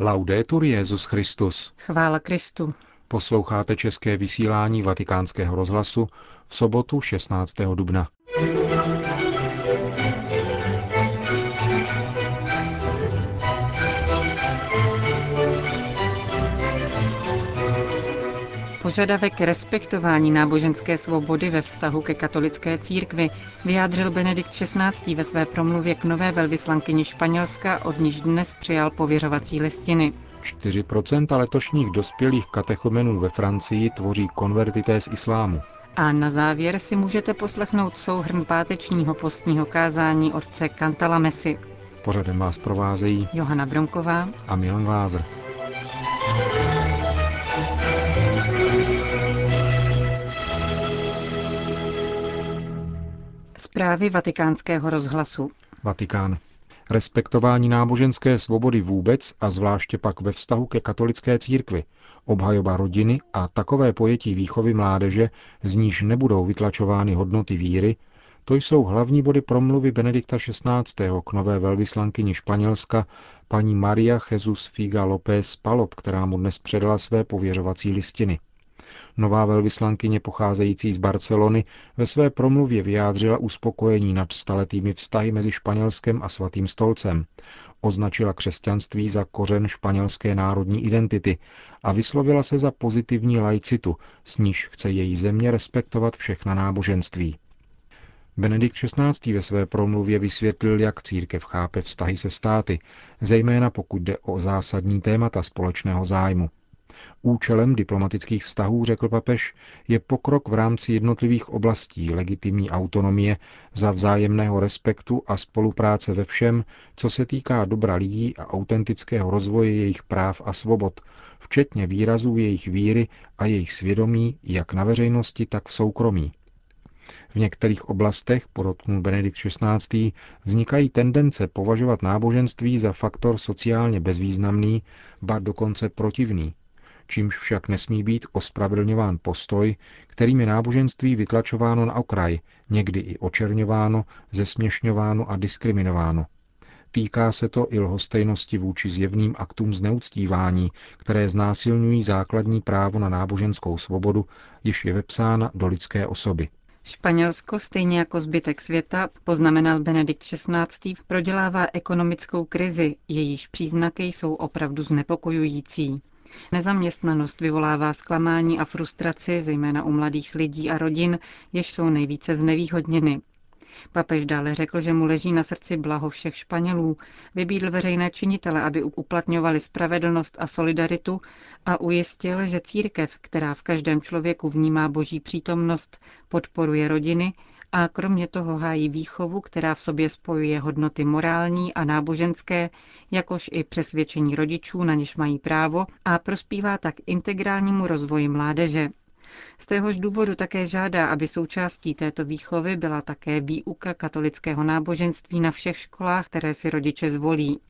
Laudetur Jezus Christus. Chvála Kristu. Posloucháte české vysílání Vatikánského rozhlasu v sobotu 16. dubna. Požadavek respektování náboženské svobody ve vztahu ke katolické církvi vyjádřil Benedikt XVI. ve své promluvě k nové velvyslankyni Španělska, od níž dnes přijal pověřovací listiny. 4% letošních dospělých katechomenů ve Francii tvoří konvertité z islámu. A na závěr si můžete poslechnout souhrn pátečního postního kázání otce Kantala Mesy. Pořadem vás provázejí Johana Bronková a Milan Glázer. Zprávy vatikánského rozhlasu. Vatikán. Respektování náboženské svobody vůbec a zvláště pak ve vztahu ke katolické církvi, obhajoba rodiny a takové pojetí výchovy mládeže, z níž nebudou vytlačovány hodnoty víry, to jsou hlavní body promluvy Benedikta XVI. k nové velvyslankyni Španělska, paní Maria Jesus Figa López Palop, která mu dnes předala své pověřovací listiny. Nová velvyslankyně pocházející z Barcelony ve své promluvě vyjádřila uspokojení nad staletými vztahy mezi Španělskem a Svatým stolcem. Označila křesťanství za kořen španělské národní identity a vyslovila se za pozitivní laicitu, s níž chce její země respektovat všechna náboženství. Benedikt XVI. ve své promluvě vysvětlil, jak církev chápe vztahy se státy, zejména pokud jde o zásadní témata společného zájmu. Účelem diplomatických vztahů, řekl papež, je pokrok v rámci jednotlivých oblastí legitimní autonomie za vzájemného respektu a spolupráce ve všem, co se týká dobra lidí a autentického rozvoje jejich práv a svobod, včetně výrazů jejich víry a jejich svědomí jak na veřejnosti, tak v soukromí. V některých oblastech, podotknul Benedikt XVI., vznikají tendence považovat náboženství za faktor sociálně bezvýznamný, ba dokonce protivný, čímž však nesmí být ospravedlňován postoj, kterým je náboženství vytlačováno na okraj, někdy i očerňováno, zesměšňováno a diskriminováno. Týká se to i lhostejnosti vůči zjevným aktům zneuctívání, které znásilňují základní právo na náboženskou svobodu, již je vepsána do lidské osoby. Španělsko, stejně jako zbytek světa, poznamenal Benedikt XVI., prodělává ekonomickou krizi, jejíž příznaky jsou opravdu znepokojující. Nezaměstnanost vyvolává zklamání a frustraci, zejména u mladých lidí a rodin, jež jsou nejvíce znevýhodněny. Papež dále řekl, že mu leží na srdci blaho všech Španělů, vybídl veřejné činitele, aby uplatňovali spravedlnost a solidaritu a ujistil, že církev, která v každém člověku vnímá boží přítomnost, podporuje rodiny a kromě toho hájí výchovu, která v sobě spojuje hodnoty morální a náboženské, jakož i přesvědčení rodičů, na něž mají právo a prospívá tak integrálnímu rozvoji mládeže. Z téhož důvodu také žádá, aby součástí této výchovy byla také výuka katolického náboženství na všech školách, které si rodiče zvolí.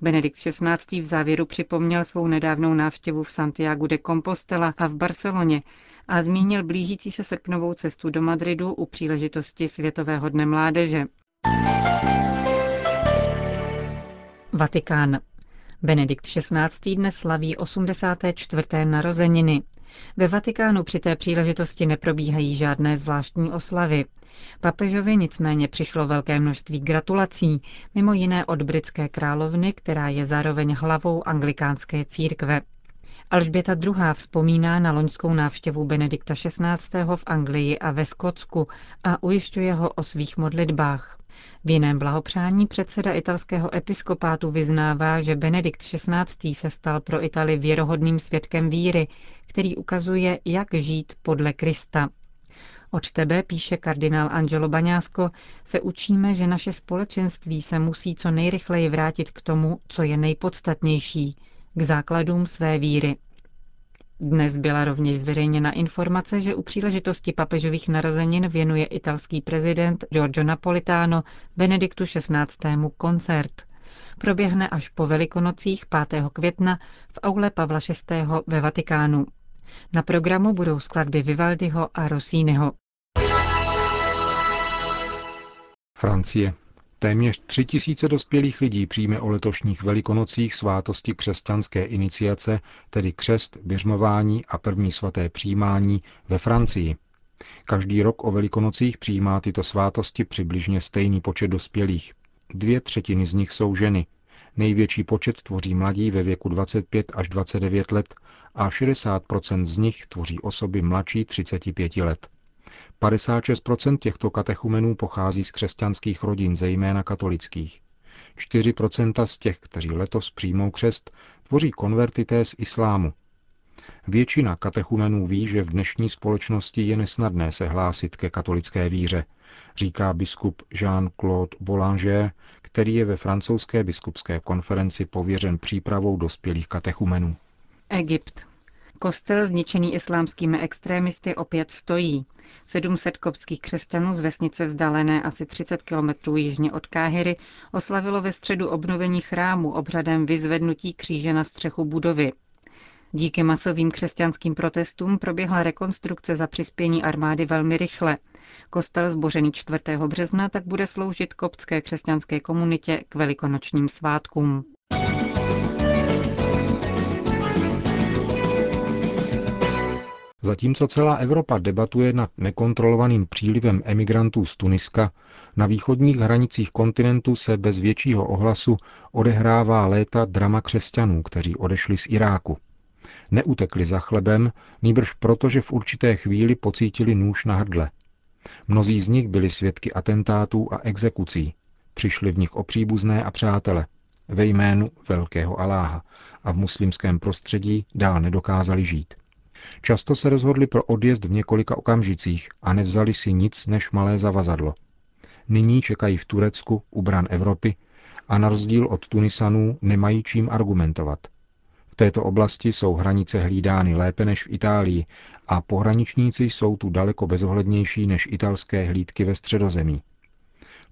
Benedikt XVI. v závěru připomněl svou nedávnou návštěvu v Santiago de Compostela a v Barceloně a zmínil blížící se srpnovou cestu do Madridu u příležitosti Světového dne mládeže. Vatikán. Benedikt XVI. dnes slaví 84. narozeniny. Ve Vatikánu při té příležitosti neprobíhají žádné zvláštní oslavy. Papežovi nicméně přišlo velké množství gratulací, mimo jiné od britské královny, která je zároveň hlavou anglikánské církve. Alžběta II. vzpomíná na loňskou návštěvu Benedikta XVI. v Anglii a ve Skotsku a ujišťuje ho o svých modlitbách. V jiném blahopřání předseda italského episkopátu vyznává, že Benedikt XVI. se stal pro Itali věrohodným svědkem víry, který ukazuje, jak žít podle Krista. Od tebe, píše kardinál Angelo Baňásko, se učíme, že naše společenství se musí co nejrychleji vrátit k tomu, co je nejpodstatnější, k základům své víry. Dnes byla rovněž zveřejněna informace, že u příležitosti papežových narozenin věnuje italský prezident Giorgio Napolitano Benediktu XVI. koncert. Proběhne až po velikonocích 5. května v aule Pavla VI. ve Vatikánu. Na programu budou skladby Vivaldiho a Rossiniho. Francie. Téměř tři tisíce dospělých lidí přijme o letošních velikonocích svátosti křesťanské iniciace, tedy křest, běžmování a první svaté přijímání ve Francii. Každý rok o velikonocích přijímá tyto svátosti přibližně stejný počet dospělých. Dvě třetiny z nich jsou ženy. Největší počet tvoří mladí ve věku 25 až 29 let a 60% z nich tvoří osoby mladší 35 let. 56% těchto katechumenů pochází z křesťanských rodin, zejména katolických. 4% z těch, kteří letos přijmou křest, tvoří konvertité z islámu. Většina katechumenů ví, že v dnešní společnosti je nesnadné se hlásit ke katolické víře, říká biskup Jean-Claude Boulanger, který je ve francouzské biskupské konferenci pověřen přípravou dospělých katechumenů. Egypt. Kostel zničený islámskými extrémisty opět stojí. 700 koptských křesťanů z vesnice vzdálené asi 30 kilometrů jižně od Káhyry oslavilo ve středu obnovení chrámu obřadem vyzvednutí kříže na střechu budovy. Díky masovým křesťanským protestům proběhla rekonstrukce za přispění armády velmi rychle. Kostel zbořený 4. března tak bude sloužit koptské křesťanské komunitě k velikonočním svátkům. Zatímco celá Evropa debatuje nad nekontrolovaným přílivem emigrantů z Tuniska, na východních hranicích kontinentu se bez většího ohlasu odehrává léta drama křesťanů, kteří odešli z Iráku. Neutekli za chlebem, nýbrž proto, že v určité chvíli pocítili nůž na hrdle. Mnozí z nich byli svědky atentátů a exekucí. Přišli v nich o příbuzné a přátele ve jménu velkého Aláha a v muslimském prostředí dál nedokázali žít. Často se rozhodli pro odjezd v několika okamžicích a nevzali si nic než malé zavazadlo. Nyní čekají v Turecku, u bran Evropy, a na rozdíl od Tunisanů nemají čím argumentovat. V této oblasti jsou hranice hlídány lépe než v Itálii a pohraničníci jsou tu daleko bezohlednější než italské hlídky ve středozemí.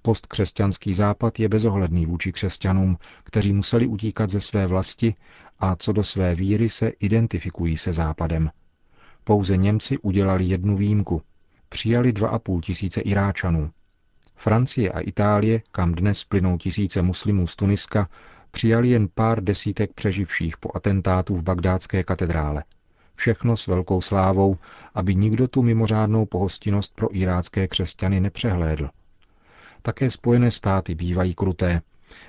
Postkřesťanský západ je bezohledný vůči křesťanům, kteří museli utíkat ze své vlasti a co do své víry se identifikují se západem. Pouze Němci udělali jednu výjimku. Přijali 2,5 tisíce Iráčanů. Francie a Itálie, kam dnes plynou tisíce muslimů z Tuniska, přijali jen pár desítek přeživších po atentátu v bagdátské katedrále. Všechno s velkou slávou, aby nikdo tu mimořádnou pohostinnost pro irácké křesťany nepřehlédl. Také Spojené státy bývají kruté.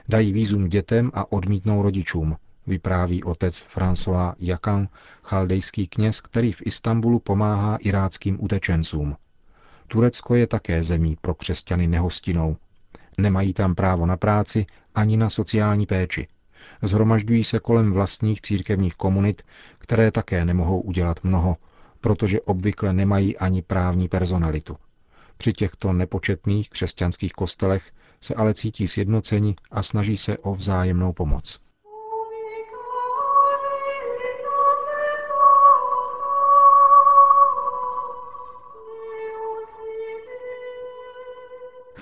Dají výzum dětem a odmítnou rodičům, vypráví otec François Jakan, chaldejský kněz, který v Istanbulu pomáhá iráckým utečencům. Turecko je také zemí pro křesťany nehostinou. Nemají tam právo na práci ani na sociální péči. Zhromažďují se kolem vlastních církevních komunit, které také nemohou udělat mnoho, protože obvykle nemají ani právní personalitu. Při těchto nepočetných křesťanských kostelech se ale cítí sjednoceni a snaží se o vzájemnou pomoc.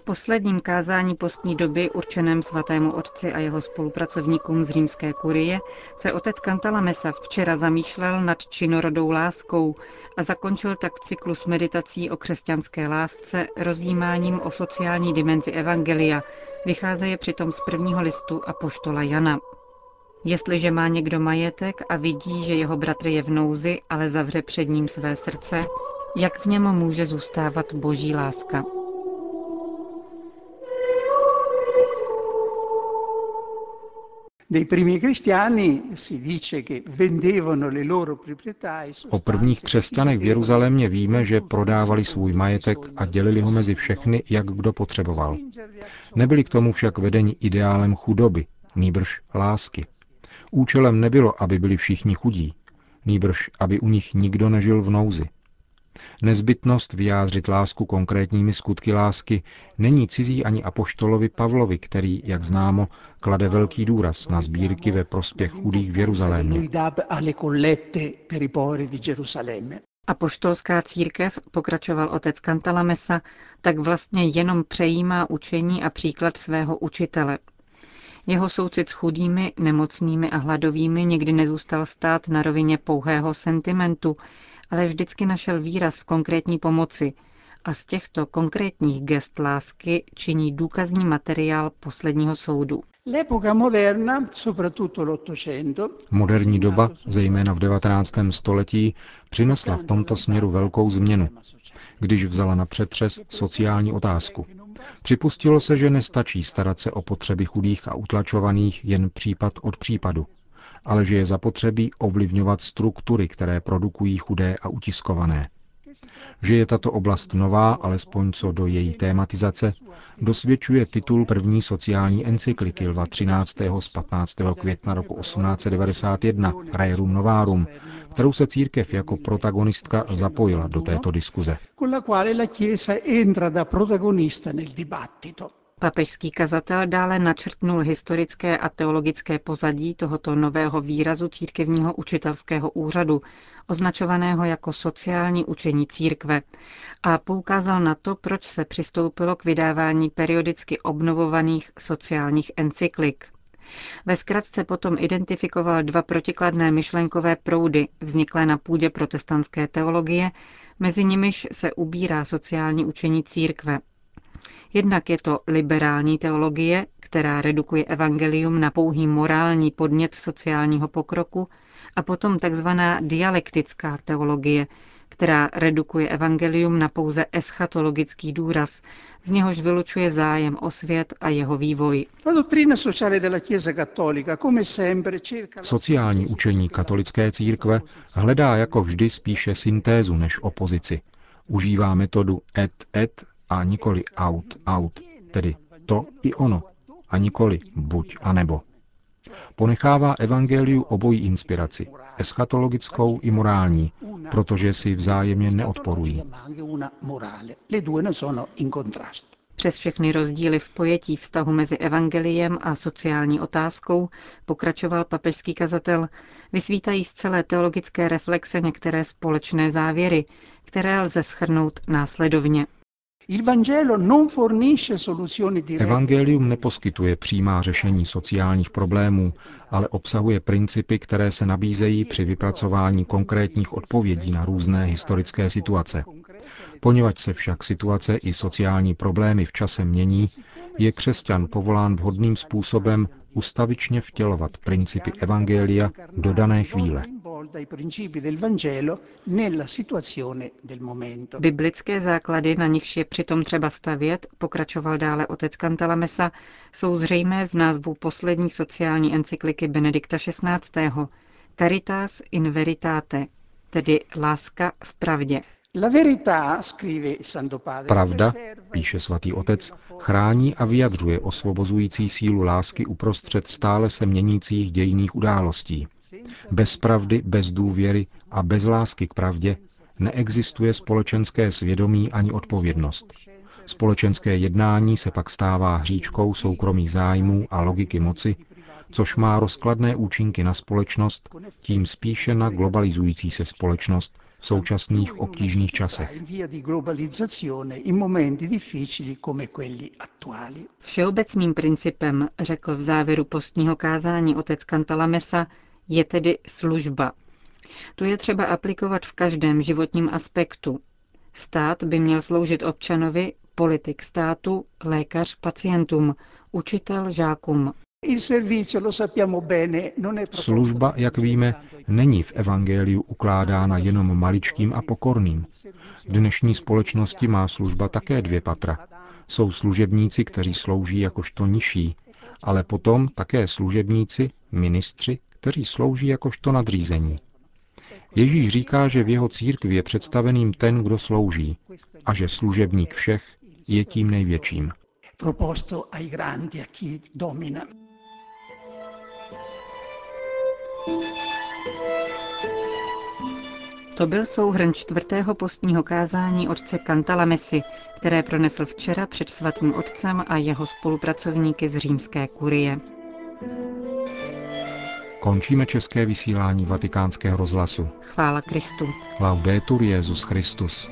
Posledním kázání postní doby určeném svatému otci a jeho spolupracovníkům z římské kurie se otec Cantalamessa včera zamýšlel nad činorodou láskou a zakončil tak cyklus meditací o křesťanské lásce rozjímáním o sociální dimenzi Evangelia, vycházeje přitom z prvního listu Apoštola Jana. Jestliže má někdo majetek a vidí, že jeho bratr je v nouzi, ale zavře před ním své srdce, jak v něm může zůstávat boží láska. O prvních křesťanech v Jeruzalémě víme, že prodávali svůj majetek a dělili ho mezi všechny, jak kdo potřeboval. Nebyli k tomu však vedeni ideálem chudoby, nýbrž lásky. Účelem nebylo, aby byli všichni chudí, nýbrž aby u nich nikdo nežil v nouzi. Nezbytnost vyjádřit lásku konkrétními skutky lásky není cizí ani apoštolovi Pavlovi, který, jak známo, klade velký důraz na sbírky ve prospěch chudých v Jeruzalémě. Apoštolská církev, pokračoval otec Kantalamesa, tak vlastně jenom přejímá učení a příklad svého učitele. Jeho soucit s chudými, nemocnými a hladovými někdy nezůstal stát na rovině pouhého sentimentu, ale vždycky našel výraz v konkrétní pomoci a z těchto konkrétních gest lásky činí důkazní materiál posledního soudu. Moderní doba, zejména v 19. století, přinesla v tomto směru velkou změnu, když vzala na přetřes sociální otázku. Připustilo se, že nestačí starat se o potřeby chudých a utlačovaných jen případ od případu, ale že je zapotřebí ovlivňovat struktury, které produkují chudé a utiskované. Že je tato oblast nová, alespoň co do její tématizace, dosvědčuje titul první sociální encykliky Lva 13. z 15. května roku 1891 Rerum Novarum, kterou se církev jako protagonistka zapojila do této diskuze. Papežský kazatel dále načrtnul historické a teologické pozadí tohoto nového výrazu církevního učitelského úřadu, označovaného jako sociální učení církve, a poukázal na to, proč se přistoupilo k vydávání periodicky obnovovaných sociálních encyklik. Ve zkratce potom identifikoval dva protikladné myšlenkové proudy, vzniklé na půdě protestantské teologie, mezi nimiž se ubírá sociální učení církve, Jednak je to liberální teologie, která redukuje evangelium na pouhý morální podnět sociálního pokroku, a potom takzvaná dialektická teologie, která redukuje evangelium na pouze eschatologický důraz, z něhož vylučuje zájem o svět a jeho vývoj. Sociální učení katolické církve hledá jako vždy spíše syntézu než opozici. Užívá metodu et et a nikoli out, out, tedy to i ono, a nikoli buď a nebo. Ponechává evangeliu obojí inspiraci, eschatologickou i morální, protože si vzájemně neodporují. Přes všechny rozdíly v pojetí vztahu mezi evangeliem a sociální otázkou, pokračoval papežský kazatel, vysvítají z celé teologické reflexe některé společné závěry, které lze schrnout následovně. Evangelium neposkytuje přímá řešení sociálních problémů, ale obsahuje principy, které se nabízejí při vypracování konkrétních odpovědí na různé historické situace. Poněvadž se však situace i sociální problémy v čase mění, je křesťan povolán vhodným způsobem ustavičně vtělovat principy Evangelia do dané chvíle. Biblické základy, na nichž je přitom třeba stavět, pokračoval dále otec Cantalamessa, jsou zřejmé z názvu poslední sociální encykliky Benedikta XVI. Caritas in veritate, tedy láska v pravdě. Pravda, píše svatý otec, chrání a vyjadřuje osvobozující sílu lásky uprostřed stále se měnících dějných událostí. Bez pravdy, bez důvěry a bez lásky k pravdě neexistuje společenské svědomí ani odpovědnost. Společenské jednání se pak stává hříčkou soukromých zájmů a logiky moci, což má rozkladné účinky na společnost, tím spíše na globalizující se společnost v současných obtížných časech. Všeobecným principem, řekl v závěru postního kázání otec Cantalamessa, je tedy služba. Tu je třeba aplikovat v každém životním aspektu. Stát by měl sloužit občanovi, politik státu, lékař pacientům, učitel žákům. Služba, jak víme, není v Evangeliu ukládána jenom maličkým a pokorným. V dnešní společnosti má služba také dvě patra. Jsou služebníci, kteří slouží jakožto nižší, ale potom také služebníci, ministři, kteří slouží jakožto nadřízení. Ježíš říká, že v jeho církvi je představeným ten, kdo slouží, a že služebník všech je tím největším. To byl souhrn čtvrtého postního kázání otce Cantalamessy, které pronesl včera před svatým otcem a jeho spolupracovníky z římské kurie. Končíme české vysílání vatikánského rozhlasu. Chvála Kristu. Laudetur Jezus Christus.